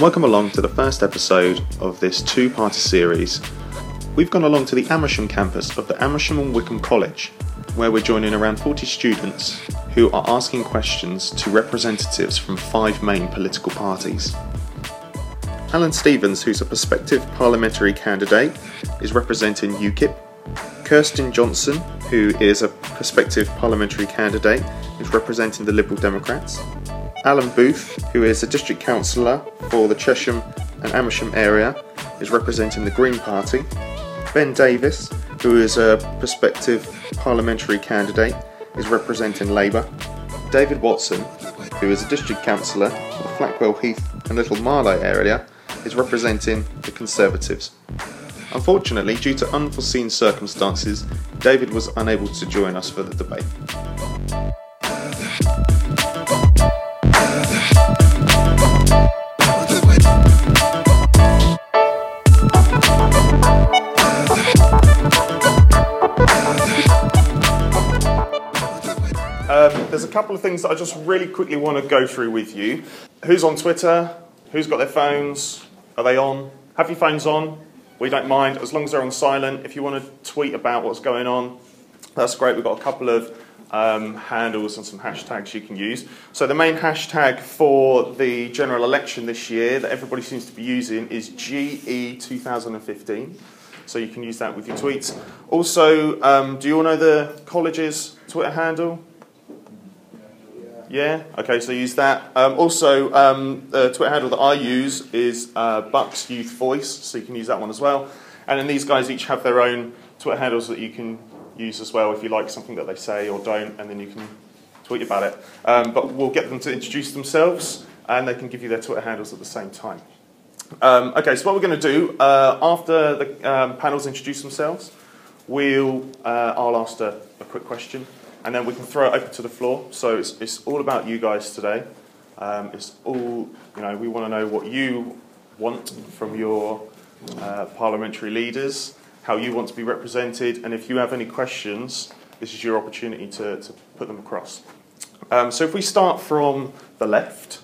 And welcome along to the first episode of this two part series. We've gone along to the Amersham campus of the Amersham and Wycombe College, where we're joining around 40 students who are asking questions to representatives from five main political parties. Alan Stevens, who's a prospective parliamentary candidate, is representing UKIP. Kirsten Johnson, who is a prospective parliamentary candidate, is representing the Liberal Democrats. Alan Booth, who is a district councillor for the Chesham and Amersham area, is representing the Green Party. Ben Davis, who is a prospective parliamentary candidate, is representing Labour. David Watson, who is a district councillor for the Flackwell Heath and Little Marlow area, is representing the Conservatives. Unfortunately, due to unforeseen circumstances, David was unable to join us for the debate. Couple of things that I just really quickly want to go through with you. Who's on Twitter? Who's got their phones? Are they on? Have your phones on? We don't mind as long as they're on silent. If you want to tweet about what's going on, that's great. We've got a couple of um, handles and some hashtags you can use. So the main hashtag for the general election this year that everybody seems to be using is GE2015. So you can use that with your tweets. Also, um, do you all know the college's Twitter handle? Yeah. Okay. So use that. Um, also, um, the Twitter handle that I use is uh, Bucks Youth Voice, so you can use that one as well. And then these guys each have their own Twitter handles that you can use as well if you like something that they say or don't, and then you can tweet about it. Um, but we'll get them to introduce themselves, and they can give you their Twitter handles at the same time. Um, okay. So what we're going to do uh, after the um, panels introduce themselves, we'll uh, I'll ask a, a quick question and then we can throw it open to the floor. So it's, it's all about you guys today. Um, it's all, you know, we want to know what you want from your uh, parliamentary leaders, how you want to be represented, and if you have any questions, this is your opportunity to, to put them across. Um, so if we start from the left,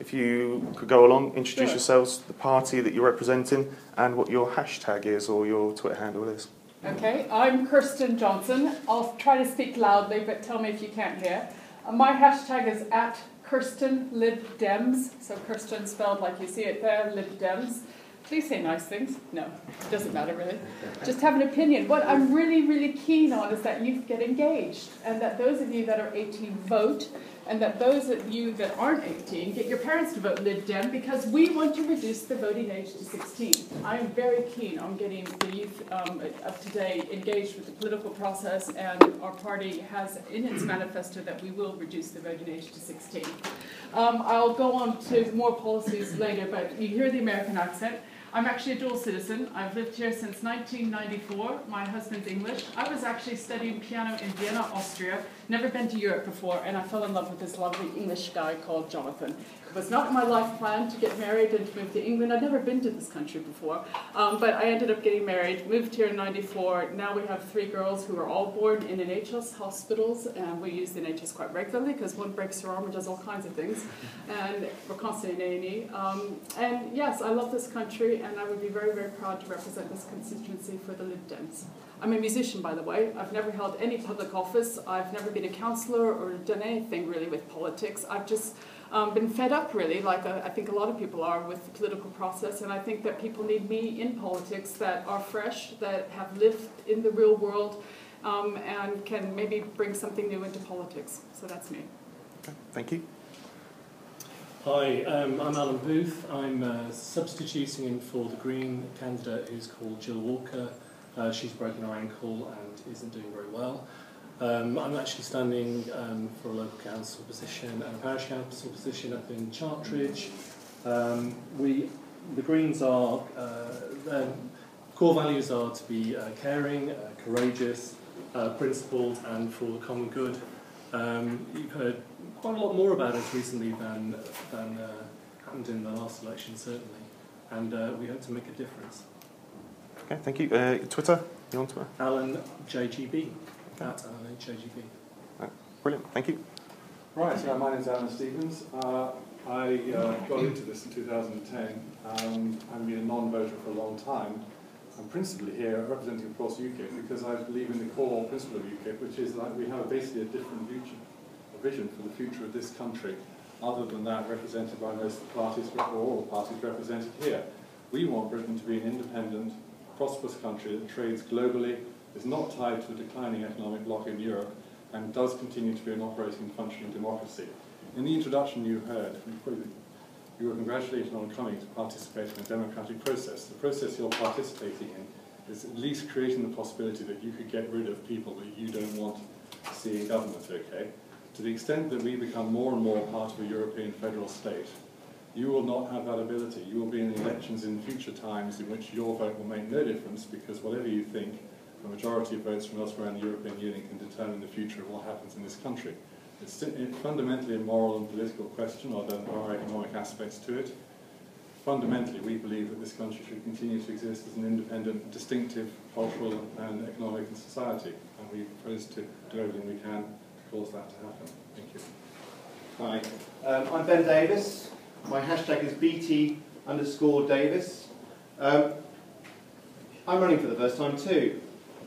if you could go along, introduce Sure. yourselves, the party that you're representing, and what your hashtag is or your Twitter handle is. Okay, I'm Kirsten Johnson. I'll try to speak loudly, but tell me if you can't hear. Uh, my hashtag is at Kirsten Lib Dems. So Kirsten spelled like you see it there, Lib Dems. Please say nice things. No, it doesn't matter really. Just have an opinion. What I'm really, really keen on is that youth get engaged, and that those of you that are 18 vote, and that those of you that aren't 18 get your parents to vote Lib Dem because we want to reduce the voting age to 16. I am very keen on getting the youth um, of today engaged with the political process, and our party has in its manifesto that we will reduce the voting age to 16. Um, I'll go on to more policies later, but you hear the American accent. I'm actually a dual citizen. I've lived here since 1994. My husband's English. I was actually studying piano in Vienna, Austria. Never been to Europe before, and I fell in love with this lovely English guy called Jonathan. Was not my life plan to get married and to move to England. I'd never been to this country before, um, but I ended up getting married. Moved here in '94. Now we have three girls who are all born in NHS hospitals, and we use the NHS quite regularly because one breaks her arm and does all kinds of things, and we're constantly in A&E. Um, and yes, I love this country, and I would be very, very proud to represent this constituency for the Lib Dems. I'm a musician, by the way. I've never held any public office. I've never been a councillor or done anything really with politics. I've just um, been fed up, really, like uh, I think a lot of people are with the political process. And I think that people need me in politics that are fresh, that have lived in the real world, um, and can maybe bring something new into politics. So that's me. Okay, thank you. Hi, um, I'm Alan Booth. I'm uh, substituting in for the Green candidate who's called Jill Walker. Uh, she's broken her ankle and isn't doing very well. Um, I'm actually standing um, for a local council position and a parish council position up in Chartridge. Um, we, the Greens are, uh, their core values are to be uh, caring, uh, courageous, uh, principled, and for the common good. Um, you've heard quite a lot more about us recently than, than uh, happened in the last election, certainly, and uh, we hope to make a difference. Okay, thank you. Uh, Twitter? You on Twitter? Alan JGB, at Alan JGB. Brilliant, thank you. Right, so my name's Alan Stevens. Uh, I uh, got into this in 2010. Um, I've been a non-voter for a long time. I'm principally here representing, of course, UKIP because I believe in the core principle of UKIP, which is that we have basically a different future, a vision for the future of this country, other than that represented by most of the parties, or all the parties represented here. We want Britain to be an independent, prosperous country that trades globally, is not tied to a declining economic bloc in Europe, and does continue to be an operating functioning democracy. In the introduction you heard, you were congratulated on coming to participate in a democratic process. The process you're participating in is at least creating the possibility that you could get rid of people that you don't want to see in government, okay? To the extent that we become more and more part of a European federal state, you will not have that ability. You will be in elections in future times in which your vote will make no difference because whatever you think, a majority of votes from elsewhere in the European Union can determine the future of what happens in this country. It's fundamentally a moral and political question, although there are economic aspects to it. Fundamentally, we believe that this country should continue to exist as an independent, distinctive cultural and economic society, and we propose to do everything we can to cause that to happen. Thank you. Hi, um, I'm Ben Davis. My hashtag is BT underscore Davis. Um, I'm running for the first time too,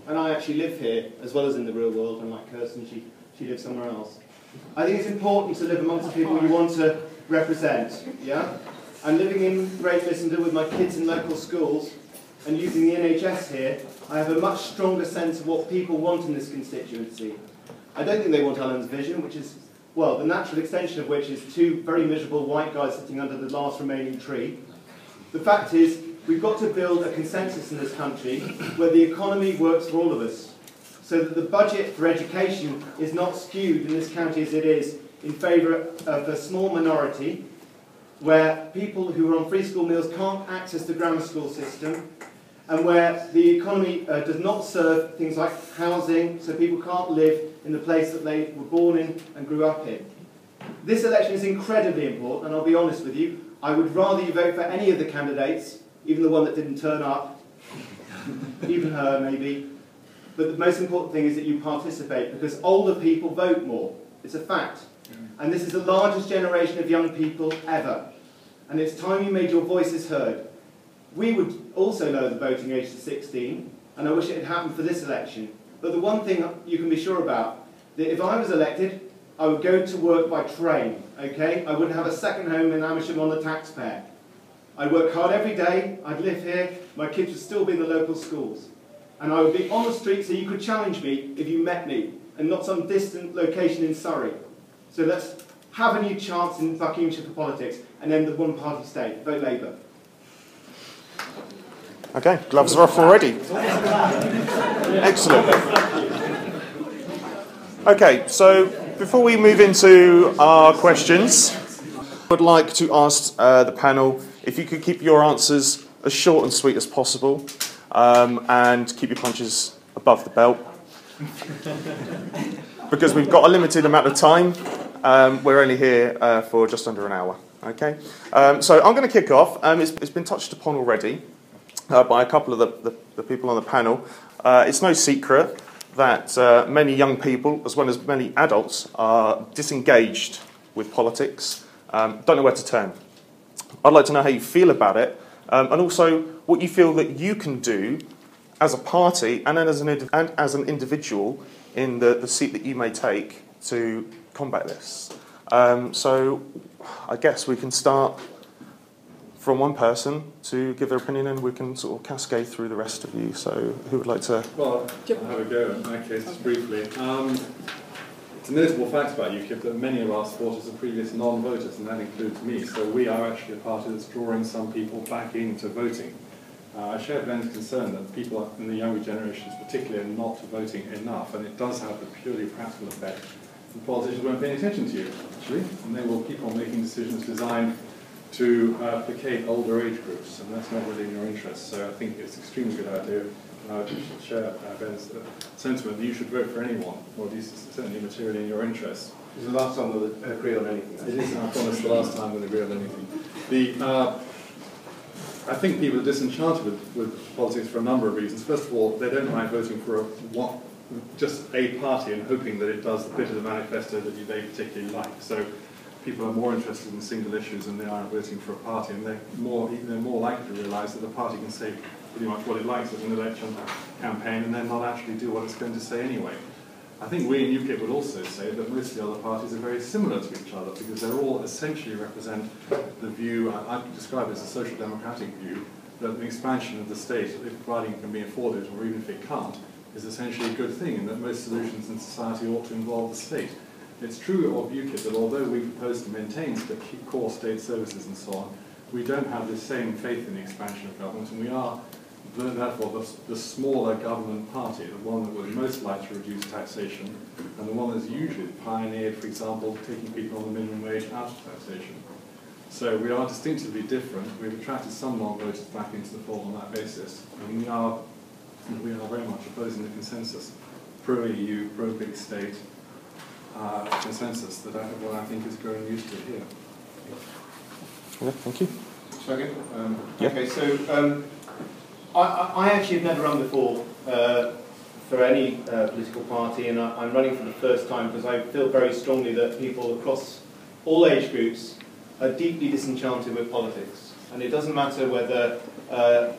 and I actually live here as well as in the real world, unlike Kirsten, she, she lives somewhere else. I think it's important to live amongst the people you want to represent, yeah? And living in Great Missenden with my kids in local schools and using the NHS here, I have a much stronger sense of what people want in this constituency. I don't think they want Alan's vision, which is, well, the natural extension of which is two very miserable white guys sitting under the last remaining tree. The fact is, we've got to build a consensus in this country where the economy works for all of us so that the budget for education is not skewed in this county as it is in favour of a small minority where people who are on free school meals can't access the grammar school system and where the economy uh, does not serve things like housing so people can't live in the place that they were born in and grew up in. This election is incredibly important and I'll be honest with you, I would rather you vote for any of the candidates, even the one that didn't turn up, even her maybe, but the most important thing is that you participate because older people vote more. It's a fact. And this is the largest generation of young people ever. And it's time you made your voices heard. We would also lower the voting age to 16, and I wish it had happened for this election. But the one thing you can be sure about, that if I was elected, I would go to work by train, okay? I wouldn't have a second home in Amersham on the taxpayer. I'd work hard every day, I'd live here, my kids would still be in the local schools and I would be on the street so you could challenge me if you met me, and not some distant location in Surrey. So let's have a new chance in Buckinghamshire for politics and end the one-party state. Vote Labour. Okay, gloves are off already. Excellent. Okay, so before we move into our questions, I would like to ask uh, the panel if you could keep your answers as short and sweet as possible um, and keep your punches above the belt. because we've got a limited amount of time. Um, we're only here uh, for just under an hour. Okay, um, so I'm going to kick off. Um, it's, it's been touched upon already uh, by a couple of the, the, the people on the panel. Uh, it's no secret that uh, many young people, as well as many adults, are disengaged with politics, um, don't know where to turn. I'd like to know how you feel about it, um, and also what you feel that you can do as a party and as an, and as an individual in the, the seat that you may take to combat this. Um, so I guess we can start from one person to give their opinion and we can sort of cascade through the rest of you. So who would like to? Well, I'll have a go in my case, just briefly. Um, it's a notable fact about UKIP that many of our supporters are previous non-voters, and that includes me. So we are actually a party that's drawing some people back into voting. Uh, I share Ben's concern that people in the younger generations particularly are not voting enough, and it does have the purely practical effect that politicians won't pay attention to you, actually, and they will keep on making decisions designed to uh, placate older age groups, and that's not really in your interest. So I think it's an extremely good idea uh, share uh, Ben's uh, sentiment that you should vote for anyone, or at least certainly materially in your interest. It's the last time we'll agree on anything. It is, I promise, the last time we'll agree on anything. The, uh, I think people are disenchanted with, with politics for a number of reasons. First of all, they don't mind voting for a, what, just a party and hoping that it does the bit of the manifesto that they particularly like. So people are more interested in single issues than they are in voting for a party, and they're more, they're more likely to realise that the party can say pretty much what it likes as an election campaign and then not actually do what it's going to say anyway. I think we in UKIP would also say that most of the other parties are very similar to each other because they're all essentially represent the view, I, I describe as a social democratic view, that the expansion of the state, if providing can be afforded or even if it can't, is essentially a good thing and that most solutions in society ought to involve the state. It's true of UKIP that although we propose to maintain the core state services and so on, we don't have the same faith in the expansion of government and we are therefore the, the smaller government party, the one that would most like to reduce taxation, and the one that's usually pioneered, for example, taking people on the minimum wage out of taxation. So we are distinctively different. We've attracted some non-voters back into the fold on that basis, and we are we are very much opposing the consensus, pro-EU, pro-big state uh, consensus that everyone I think is growing used to here. Yeah, thank you. Second. Um, Yeah. Okay, so um, I, I actually have never run before uh, for any uh, political party, and I, am running for the first time because I feel very strongly that people across all age groups are deeply disenchanted with politics. And it doesn't matter whether uh,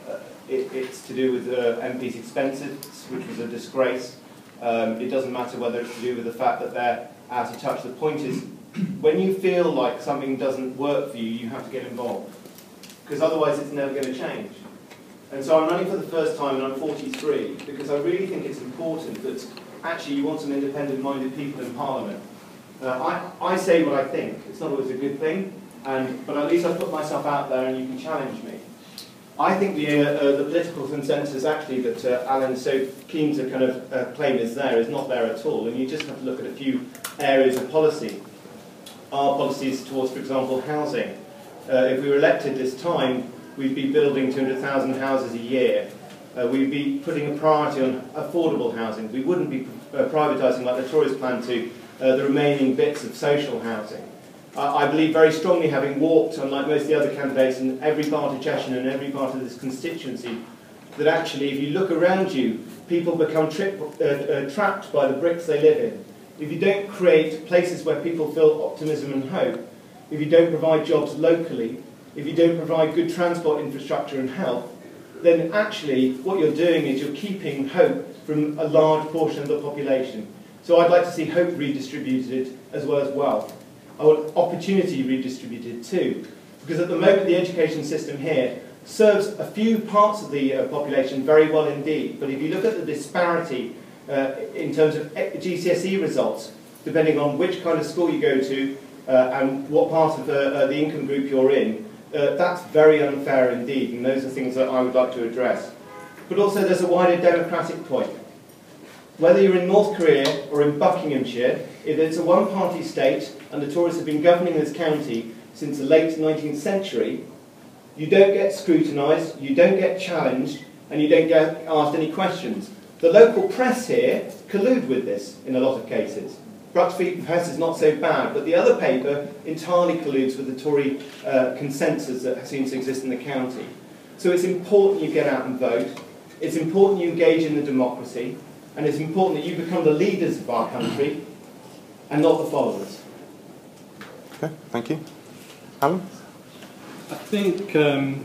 it, it's to do with uh, MPs' expenses, which was a disgrace. Um, it doesn't matter whether it's to do with the fact that they're out of touch. The point is, when you feel like something doesn't work for you, you have to get involved. Because otherwise it's never going to change. And so I'm running for the first time and I'm 43 because I really think it's important that actually you want some independent-minded people in Parliament. Uh, I, I say what I think. It's not always a good thing, and, but at least I put myself out there and you can challenge me. I think the, uh, uh, the political consensus actually that uh, Alan's so keen to kind of uh, claim is there is not there at all, and you just have to look at a few areas of policy. Our policies towards, for example, housing. Uh, if we were elected this time, we'd be building 200,000 houses a year. Uh, we'd be putting a priority on affordable housing. We wouldn't be uh, privatising like the Tories plan to uh, the remaining bits of social housing. I believe very strongly, having walked, unlike most of the other candidates, in every part of Chesham and every part of this constituency, that actually, if you look around you, people become trip, uh, uh, trapped by the bricks they live in. If you don't create places where people feel optimism and hope, if you don't provide jobs locally, if you don't provide good transport infrastructure and health, then actually what you're doing is you're keeping hope from a large portion of the population. So I'd like to see hope redistributed as well as wealth. I want opportunity redistributed too. Because at the moment the education system here serves a few parts of the uh, population very well indeed. But if you look at the disparity uh, in terms of GCSE results, depending on which kind of school you go to uh, and what part of the, uh, the income group you're in, uh, that's very unfair indeed, and those are things that I would like to address. But also there's a wider democratic point. Whether you're in North Korea or in Buckinghamshire, if it's a one-party state and the Tories have been governing this county since the late 19th century, you don't get scrutinised, you don't get challenged, and you don't get asked any questions. The local press here collude with this in a lot of cases. Brunswick Press is not so bad, but the other paper entirely colludes with the Tory uh, consensus that seems to exist in the county. So it's important you get out and vote. It's important you engage in the democracy. And it's important that you become the leaders of our country and not the followers. Okay, thank you. Alan? I think, um,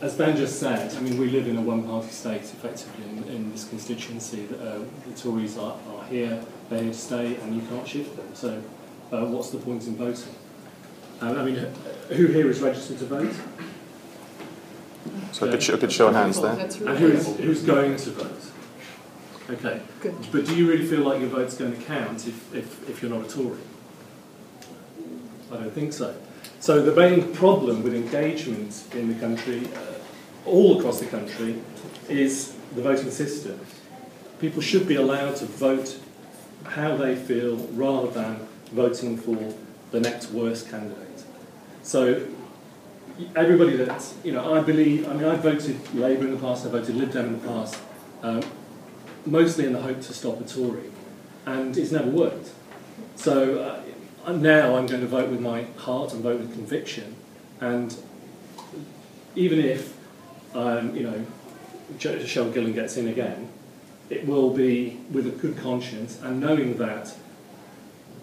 as Ben just said, I mean, we live in a one-party state, effectively, in, in this constituency. Uh, the Tories are, are here, they're here to stay, and you can't shift them. So uh, what's the point in voting? Um, I mean, who here is registered to vote? So a good, a good show of hands there. And who is, who's going to vote? Okay. Good. But do you really feel like your vote's going to count if, if, if you're not a Tory? I think so. So the main problem with engagement in the country, uh, all across the country, is the voting system. People should be allowed to vote how they feel rather than voting for the next worst candidate. So everybody that, you know, I believe, I mean, I've voted Labour in the past, I've voted Lib Dem in the past, um, mostly in the hope to stop a Tory, and it's never worked. So uh, now I'm going to vote with my heart and vote with conviction, and even if, um, you know, Michelle Gillan gets in again, it will be with a good conscience and knowing that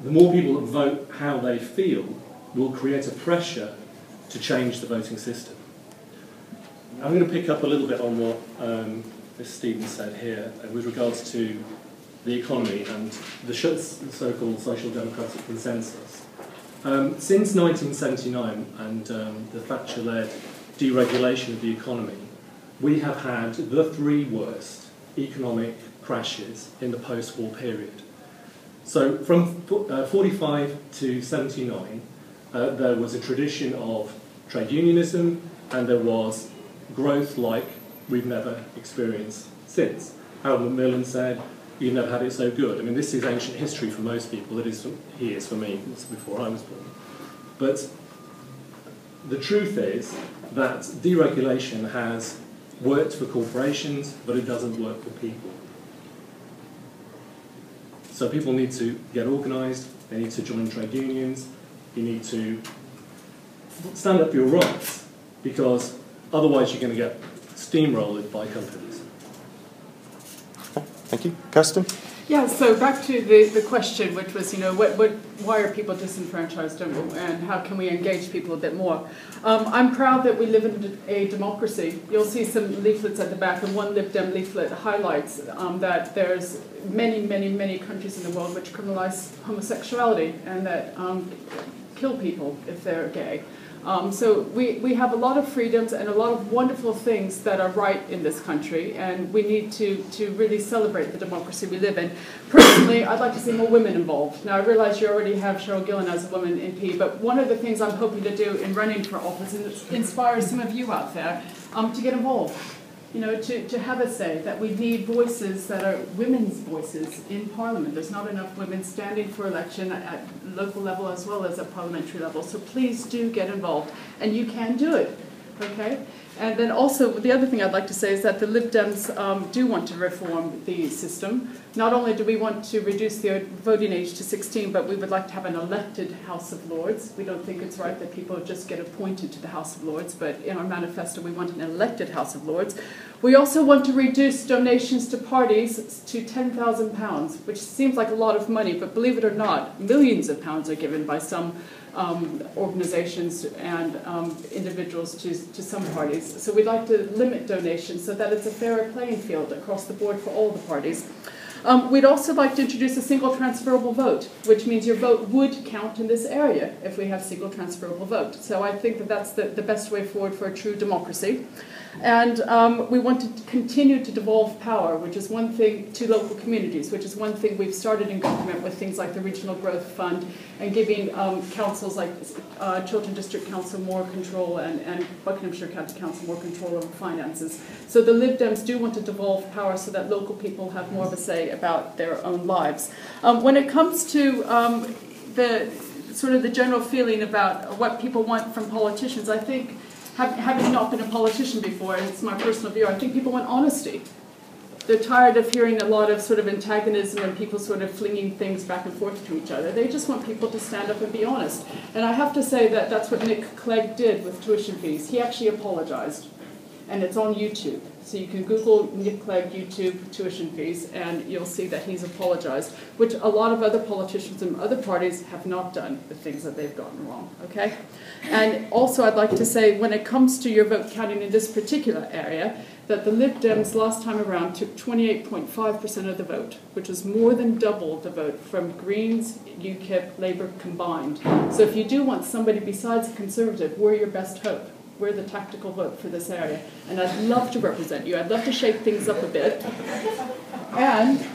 the more people that vote how they feel, will create a pressure to change the voting system. I'm going to pick up a little bit on what um. Stevens said here with regards to the economy and the so-called social democratic consensus. Um, since 1979 and um, the Thatcher-led deregulation of the economy, we have had the three worst economic crashes in the post-war period. So from uh, 45 to 79, uh, there was a tradition of trade unionism and there was growth like we've never experienced since. Harold Macmillan said, you've never had it so good. I mean, this is ancient history for most people. It is, he is for me. It's before I was born. But the truth is that deregulation has worked for corporations, but it doesn't work for people. So people need to get organised, they need to join trade unions, you need to stand up for your rights, because otherwise you're going to get steamrolled by companies. Thank you. Kirsten? Yeah, so back to the, the question, which was, you know, what, what, why are people disenfranchised and how can we engage people a bit more? Um, I'm proud that we live in a democracy. You'll see some leaflets at the back, and one Lib Dem leaflet highlights um, that there's many, many, many countries in the world which criminalize homosexuality and that um, kill people if they're gay. Um, so we, we have a lot of freedoms and a lot of wonderful things that are right in this country, and we need to, to really celebrate the democracy we live in. Personally, I'd like to see more women involved. Now, I realize you already have Cheryl Gillan as a woman MP, but one of the things I'm hoping to do in running for office is inspire some of you out there um, to get involved you know, to, to have a say, that we need voices that are women's voices in Parliament. There's not enough women standing for election at local level as well as at parliamentary level. So please do get involved, and you can do it, okay? And then also, the other thing I'd like to say is that the Lib Dems um, do want to reform the system. Not only do we want to reduce the voting age to 16, but we would like to have an elected House of Lords. We don't think it's right that people just get appointed to the House of Lords, but in our manifesto, we want an elected House of Lords. We also want to reduce donations to parties to £10,000, which seems like a lot of money, but believe it or not, millions of pounds are given by some um, organizations and um, individuals to, to some parties. So we'd like to limit donations so that it's a fairer playing field across the board for all the parties. Um, we'd also like to introduce a single transferable vote, which means your vote would count in this area if we have single transferable vote. So I think that that's the, the best way forward for a true democracy. And um, we want to continue to devolve power, which is one thing, to local communities, which is one thing we've started in government with things like the Regional Growth Fund and giving um, councils like uh, Chiltern District Council more control and, and Buckinghamshire County Council more control over finances. So the Lib Dems do want to devolve power so that local people have more of a say about their own lives. Um, when it comes to um, the sort of the general feeling about what people want from politicians, I think having not been a politician before, and it's my personal view, I think people want honesty. They're tired of hearing a lot of sort of antagonism and people sort of flinging things back and forth to each other. They just want people to stand up and be honest. And I have to say that that's what Nick Clegg did with tuition fees. He actually apologized, and it's on YouTube. So you can Google Nick Clegg YouTube tuition fees, and you'll see that he's apologized, which a lot of other politicians and other parties have not done the things that they've gotten wrong. Okay, and also I'd like to say when it comes to your vote counting in this particular area, that the Lib Dems last time around took 28.5% of the vote, which is more than double the vote from Greens, UKIP, Labour combined. So if you do want somebody besides a Conservative, we're your best hope we're the tactical vote for this area. And I'd love to represent you. I'd love to shake things up a bit. And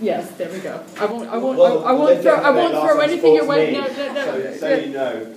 yes, there we go. I won't. I won't. Well, I, I won't throw. I won't throw anything away. way. No, no, no. So, so you know.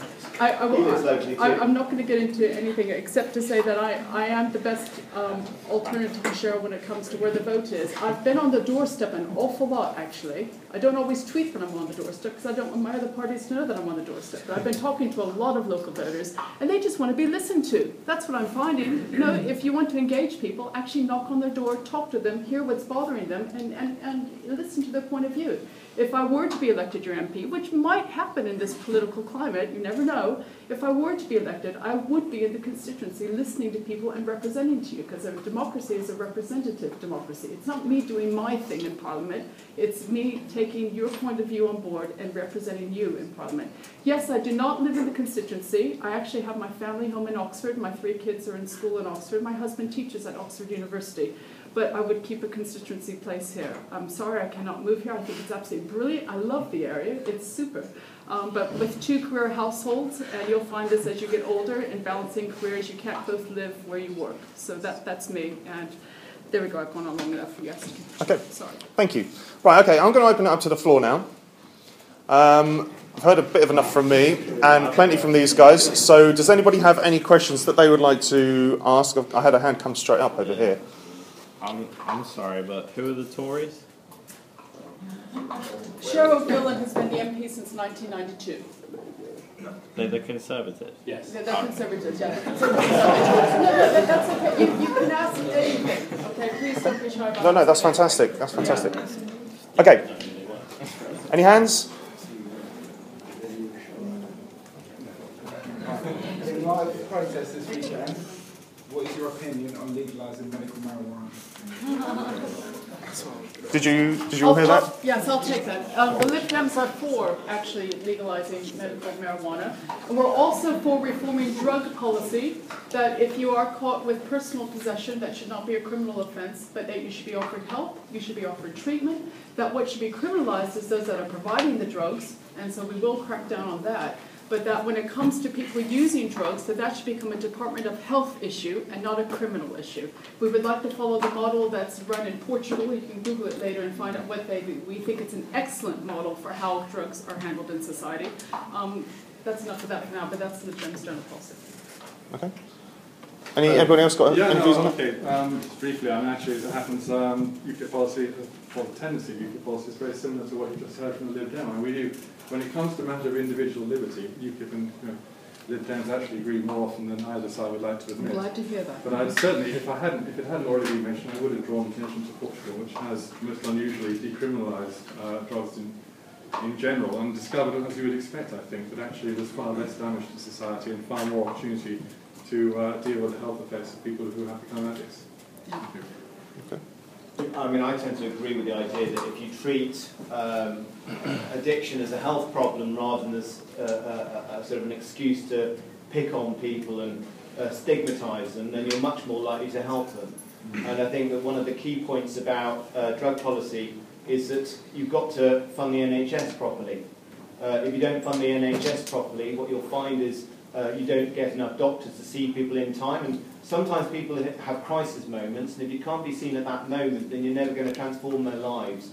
I, I, I, am not going to get into anything except to say that I, I am the best um, alternative to Cheryl when it comes to where the vote is. I've been on the doorstep an awful lot, actually. I don't always tweet when I'm on the doorstep because I don't want my other parties to know that I'm on the doorstep. But I've been talking to a lot of local voters, and they just want to be listened to. That's what I'm finding. You know, if you want to engage people, actually knock on their door, talk to them, hear what's bothering them, and, and, and listen to their point of view. If I were to be elected your MP, which might happen in this political climate, you never know, if I were to be elected, I would be in the constituency listening to people and representing to you, because a democracy is a representative democracy. It's not me doing my thing in Parliament, it's me taking your point of view on board and representing you in Parliament. Yes, I do not live in the constituency. I actually have my family home in Oxford. My three kids are in school in Oxford. My husband teaches at Oxford University but I would keep a constituency place here. I'm sorry I cannot move here. I think it's absolutely brilliant. I love the area. It's super. Um, but with two career households, and you'll find this as you get older, in balancing careers, you can't both live where you work. So that, that's me. And there we go. I've gone on long enough. Yes. Okay. Sorry. Thank you. Right, okay, I'm going to open it up to the floor now. Um, I've heard a bit of enough from me and plenty from these guys. So, does anybody have any questions that they would like to ask? I had a hand come straight up over here. I'm, I'm sorry, but who are the Tories? Cheryl Gillan has been the MP since 1992. They're the Conservatives. Yes. They're they're conservatives, yeah. Conservatives. No, no, that- that's okay. You, you can ask anything. Okay, please don't be shy about No, no, that's fantastic. That's fantastic. Okay. Any hands? In light of the protest this weekend, what is your opinion on legalising medical marijuana? Did you did you all hear that? Yes, I'll take that. Um, the Lib Dems are for actually legalizing medical marijuana. And we're also for reforming drug policy, that if you are caught with personal possession, that should not be a criminal offense, but that you should be offered help, you should be offered treatment, that what should be criminalized is those that are providing the drugs, and so we will crack down on that. But that when it comes to people using drugs, that that should become a Department of Health issue and not a criminal issue. We would like to follow the model that's run in Portugal. You can Google it later and find out what they do. We think it's an excellent model for how drugs are handled in society. Um, that's enough of that for now, but that's the German general policy. Okay. Any anybody else got Yeah, any no, views on that? okay. Um, just briefly, I mean, actually, as it happens, um, UKIP policy, well, the tendency of UKIP policy is very similar to what you just heard from the Lib Dem. And we do, when it comes to the matter of individual liberty, UKIP and you know, Lib Dems actually agree more often than either side would like to admit. I'm admit. glad to hear that. But I'd certainly, if I hadn't, if it hadn't already been mentioned, I would have drawn attention to Portugal, which has most unusually decriminalised uh, drugs in, in general and discovered, as you would expect, I think, that actually there's far less damage to society and far more opportunity to uh, deal with the health effects of people who have become addicts. Thank you. I mean, I tend to agree with the idea that if you treat um, addiction as a health problem rather than as uh, a, a, sort of an excuse to pick on people and uh, stigmatise them, then you're much more likely to help them. And I think that one of the key points about uh, drug policy is that you've got to fund the NHS properly. Uh, if you don't fund the NHS properly, what you'll find is uh, you don't get enough doctors to see people in time, and sometimes people have crisis moments, and if you can't be seen at that moment, then you're never going to transform their lives.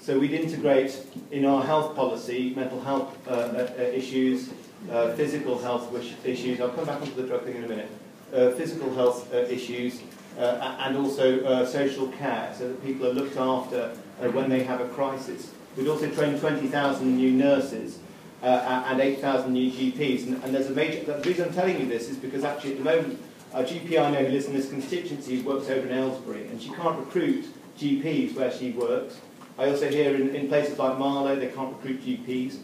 So we'd integrate in our health policy mental health uh, uh, issues, uh, physical health issues. I'll come back onto the drug thing in a minute. Uh, physical health uh, issues, and also social care, so that people are looked after when they have a crisis. We'd also train 20,000 new nurses and 8,000 new GPs. And, and there's a major. The reason I'm telling you this is because actually at the moment, a GP I know who lives in this constituency works over in Aylesbury, and she can't recruit GPs where she works. I also hear in, in places like Marlow they can't recruit GPs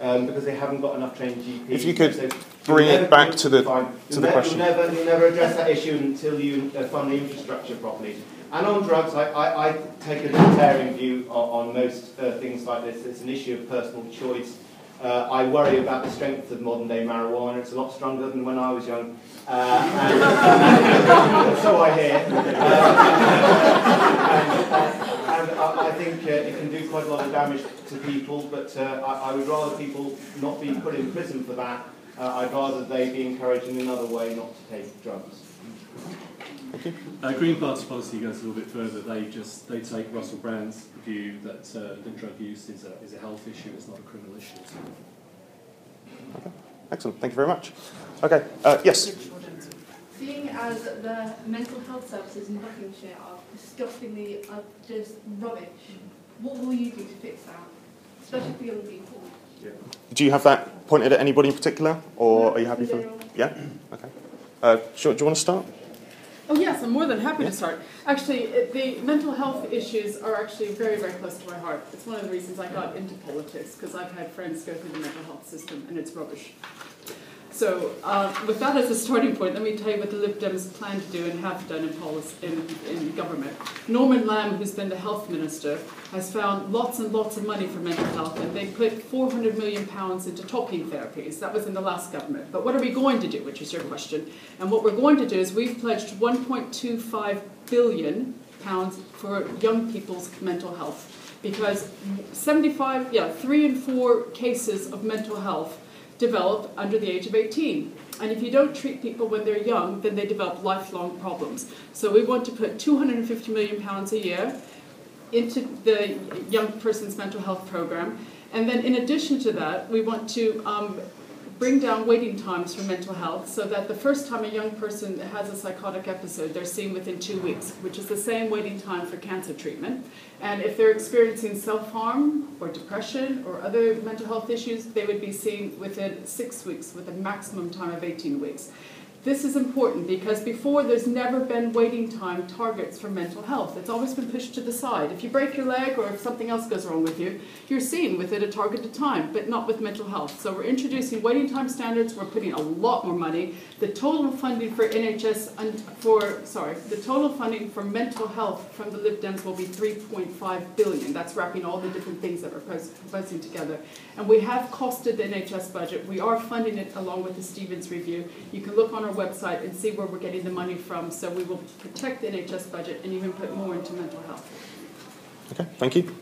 um, because they haven't got enough trained GPs. If you could So bring it back to the- fine. to You'll the ne- question. You'll never, you'll never address that issue until you uh, fund the infrastructure properly. And on drugs, I, I, I take a libertarian view on, on most uh, things like this. It's an issue of personal choice. Uh, I worry about the strength of modern day marijuana. It's a lot stronger than when I was young. Uh, and, so I hear. Uh, and, and I, I think uh, it can do quite a lot of damage to people, but uh, I, I would rather people not be put in prison for that. Uh, I'd rather they be encouraged in another way not to take drugs. Uh, Green Party policy goes a little bit further. They just they take Russell Brand's view that uh, the drug use is a, is a health issue, it's not a criminal issue. Okay. Excellent. Thank you very much. Okay. Uh, yes. Seeing as the mental health services in Buckinghamshire are disgustingly uh, just rubbish, what will you do to fix that? Especially for young people. Do you have that pointed at anybody in particular, or are you happy for? general. Yeah. Okay. Uh, sure, do you want to start? Oh, yes, I'm more than happy to start. Actually, the mental health issues are actually very, very close to my heart. It's one of the reasons I got into politics, because I've had friends go through the mental health system, and it's rubbish. So, uh, with that as a starting point, let me tell you what the Lib Dems plan to do and have done in, policy, in, in government. Norman Lamb, who's been the health minister, has found lots and lots of money for mental health, and they put 400 million pounds into talking therapies. That was in the last government. But what are we going to do, which is your question? And what we're going to do is we've pledged 1.25 billion pounds for young people's mental health, because 75, yeah, three in four cases of mental health develop under the age of 18. And if you don't treat people when they're young, then they develop lifelong problems. So we want to put 250 million pounds a year into the young person's mental health program. And then in addition to that, we want to um, bring down waiting times for mental health so that the first time a young person has a psychotic episode, they're seen within two weeks, which is the same waiting time for cancer treatment. And if they're experiencing self harm or depression or other mental health issues, they would be seen within six weeks with a maximum time of 18 weeks. This is important because before there's never been waiting time targets for mental health. It's always been pushed to the side. If you break your leg or if something else goes wrong with you, you're seen within a targeted time, but not with mental health. So we're introducing waiting time standards. We're putting a lot more money. The total funding for NHS and for sorry, the total funding for mental health from the Lib Dems will be 3.5 billion. That's wrapping all the different things that we're proposing together. And we have costed the NHS budget. We are funding it along with the Stevens review. You can look on our our website and see where we're getting the money from. So we will protect the NHS budget and even put more into mental health. Okay, thank you.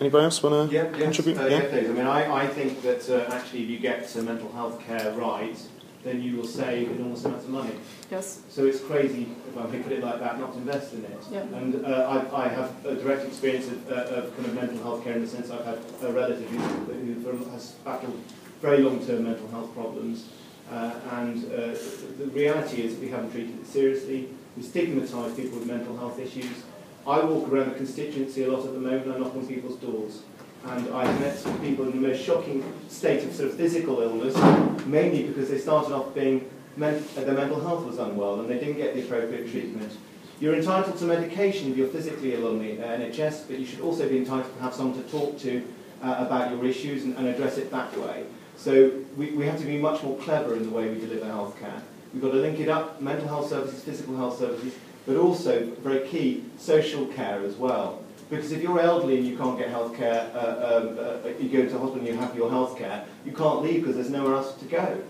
Anybody else want to yeah, contribute? Uh, yeah, please. I mean, I, I think that uh, actually, if you get uh, mental health care right, then you will save enormous amounts of money. Yes. So it's crazy, if I may put it like that, not to invest in it. Yeah. And uh, I, I have a direct experience of, uh, of kind of mental health care in the sense I've had a relative who, who has battled very long-term mental health problems and uh, the reality is we haven't treated it seriously. We stigmatise people with mental health issues. I walk around the constituency a lot at the moment. I knock on people's doors. And I've met some people in the most shocking state of sort of physical illness, mainly because they started off being their mental health was unwell and they didn't get the appropriate treatment. You're entitled to medication if you're physically ill on the NHS, but you should also be entitled to have someone to talk to uh, about your issues and, and address it that way. So we, we have to be much more clever in the way we deliver healthcare. We've got to link it up, mental health services, physical health services, but also, very key, social care as well. Because if you're elderly and you can't get health care, uh, um, uh, you go to hospital and you have your health care, you can't leave because there's nowhere else to go.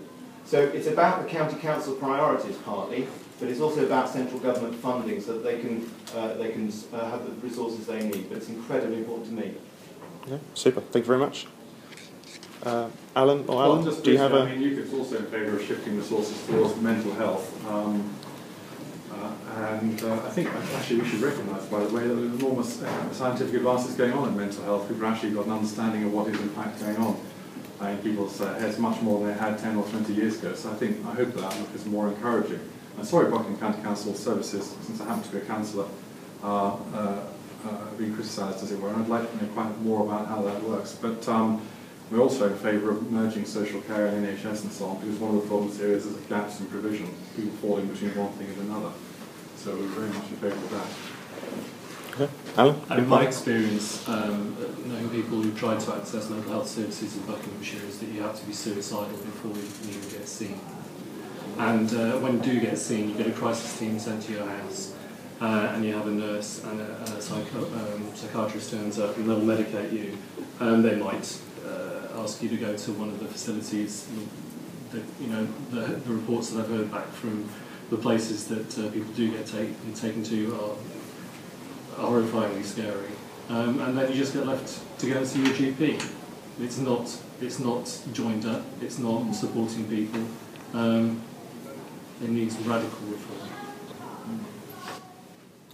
So it's about the county council priorities partly, but it's also about central government funding so that they can, uh, they can uh, have the resources they need. But it's incredibly important to me. Yeah, super. Thank you very much. Uh, Alan or Alan, well, do you have a... I mean, UKIP's also in favour of shifting resources towards mental health. Um, uh, and uh, I think actually we should recognise, by the way, that there's enormous uh, scientific advances going on in mental health. People have actually got an understanding of what is in fact going on uh, in people's uh, heads much more than they had 10 or 20 years ago. So I think, I hope that outlook is more encouraging. And sorry, Buckingham County Council services, since I happen to be a councillor, are uh, being criticised, as it were, and I'd like to know quite more about how that works. But um, we're also in favour of merging social care and NHS and so on, because one of the problems here is there's gaps in provision, people falling between one thing and another. So we're very much in favour of that. Okay. Alan? And in my experience, um, knowing people who tried to access mental health services in Buckinghamshire is that you have to be suicidal before you can even get seen. And uh, when you do get seen, you get a crisis team sent to your house, uh, and you have a nurse and a, a psycho, um, psychiatrist turns up, and they'll medicate you. And they might ask you to go to one of the facilities. The, you know, the, the reports that I've heard back from the places that uh, people do get take, taken to are, horrifyingly scary. Um, and then you just get left to go and see your GP. It's not, it's not joined up, it's not supporting people. Um, it needs radical reform.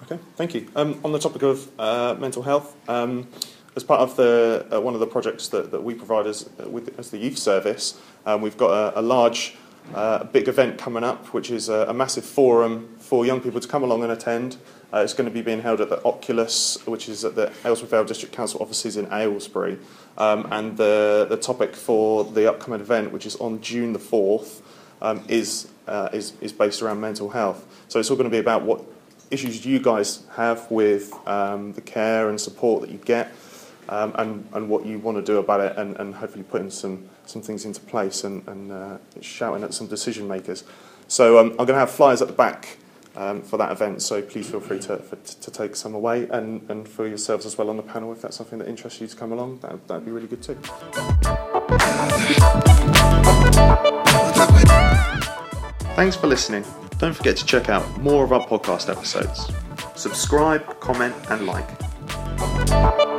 Okay, thank you. Um, on the topic of uh, mental health, um, as part of the uh, one of the projects that, that we provide as, uh, with, as the youth service, um, we've got a, a large, uh, big event coming up, which is a, a, massive forum for young people to come along and attend. Uh, it's going to be being held at the Oculus, which is at the Aylesbury Vale District Council offices in Aylesbury. Um, and the, the topic for the upcoming event, which is on June the 4th, um, is, uh, is, is based around mental health. So it's all going to be about what issues you guys have with um, the care and support that you get um, and, and what you want to do about it and, and hopefully putting some, some things into place and, and uh, shouting at some decision makers. So um, I'm going to have flyers at the back um, for that event, so please feel free to, for, to take some away and, and for yourselves as well on the panel if that's something that interests you to come along, that would be really good too. Thanks for listening. Don't forget to check out more of our podcast episodes. Subscribe, comment, and like.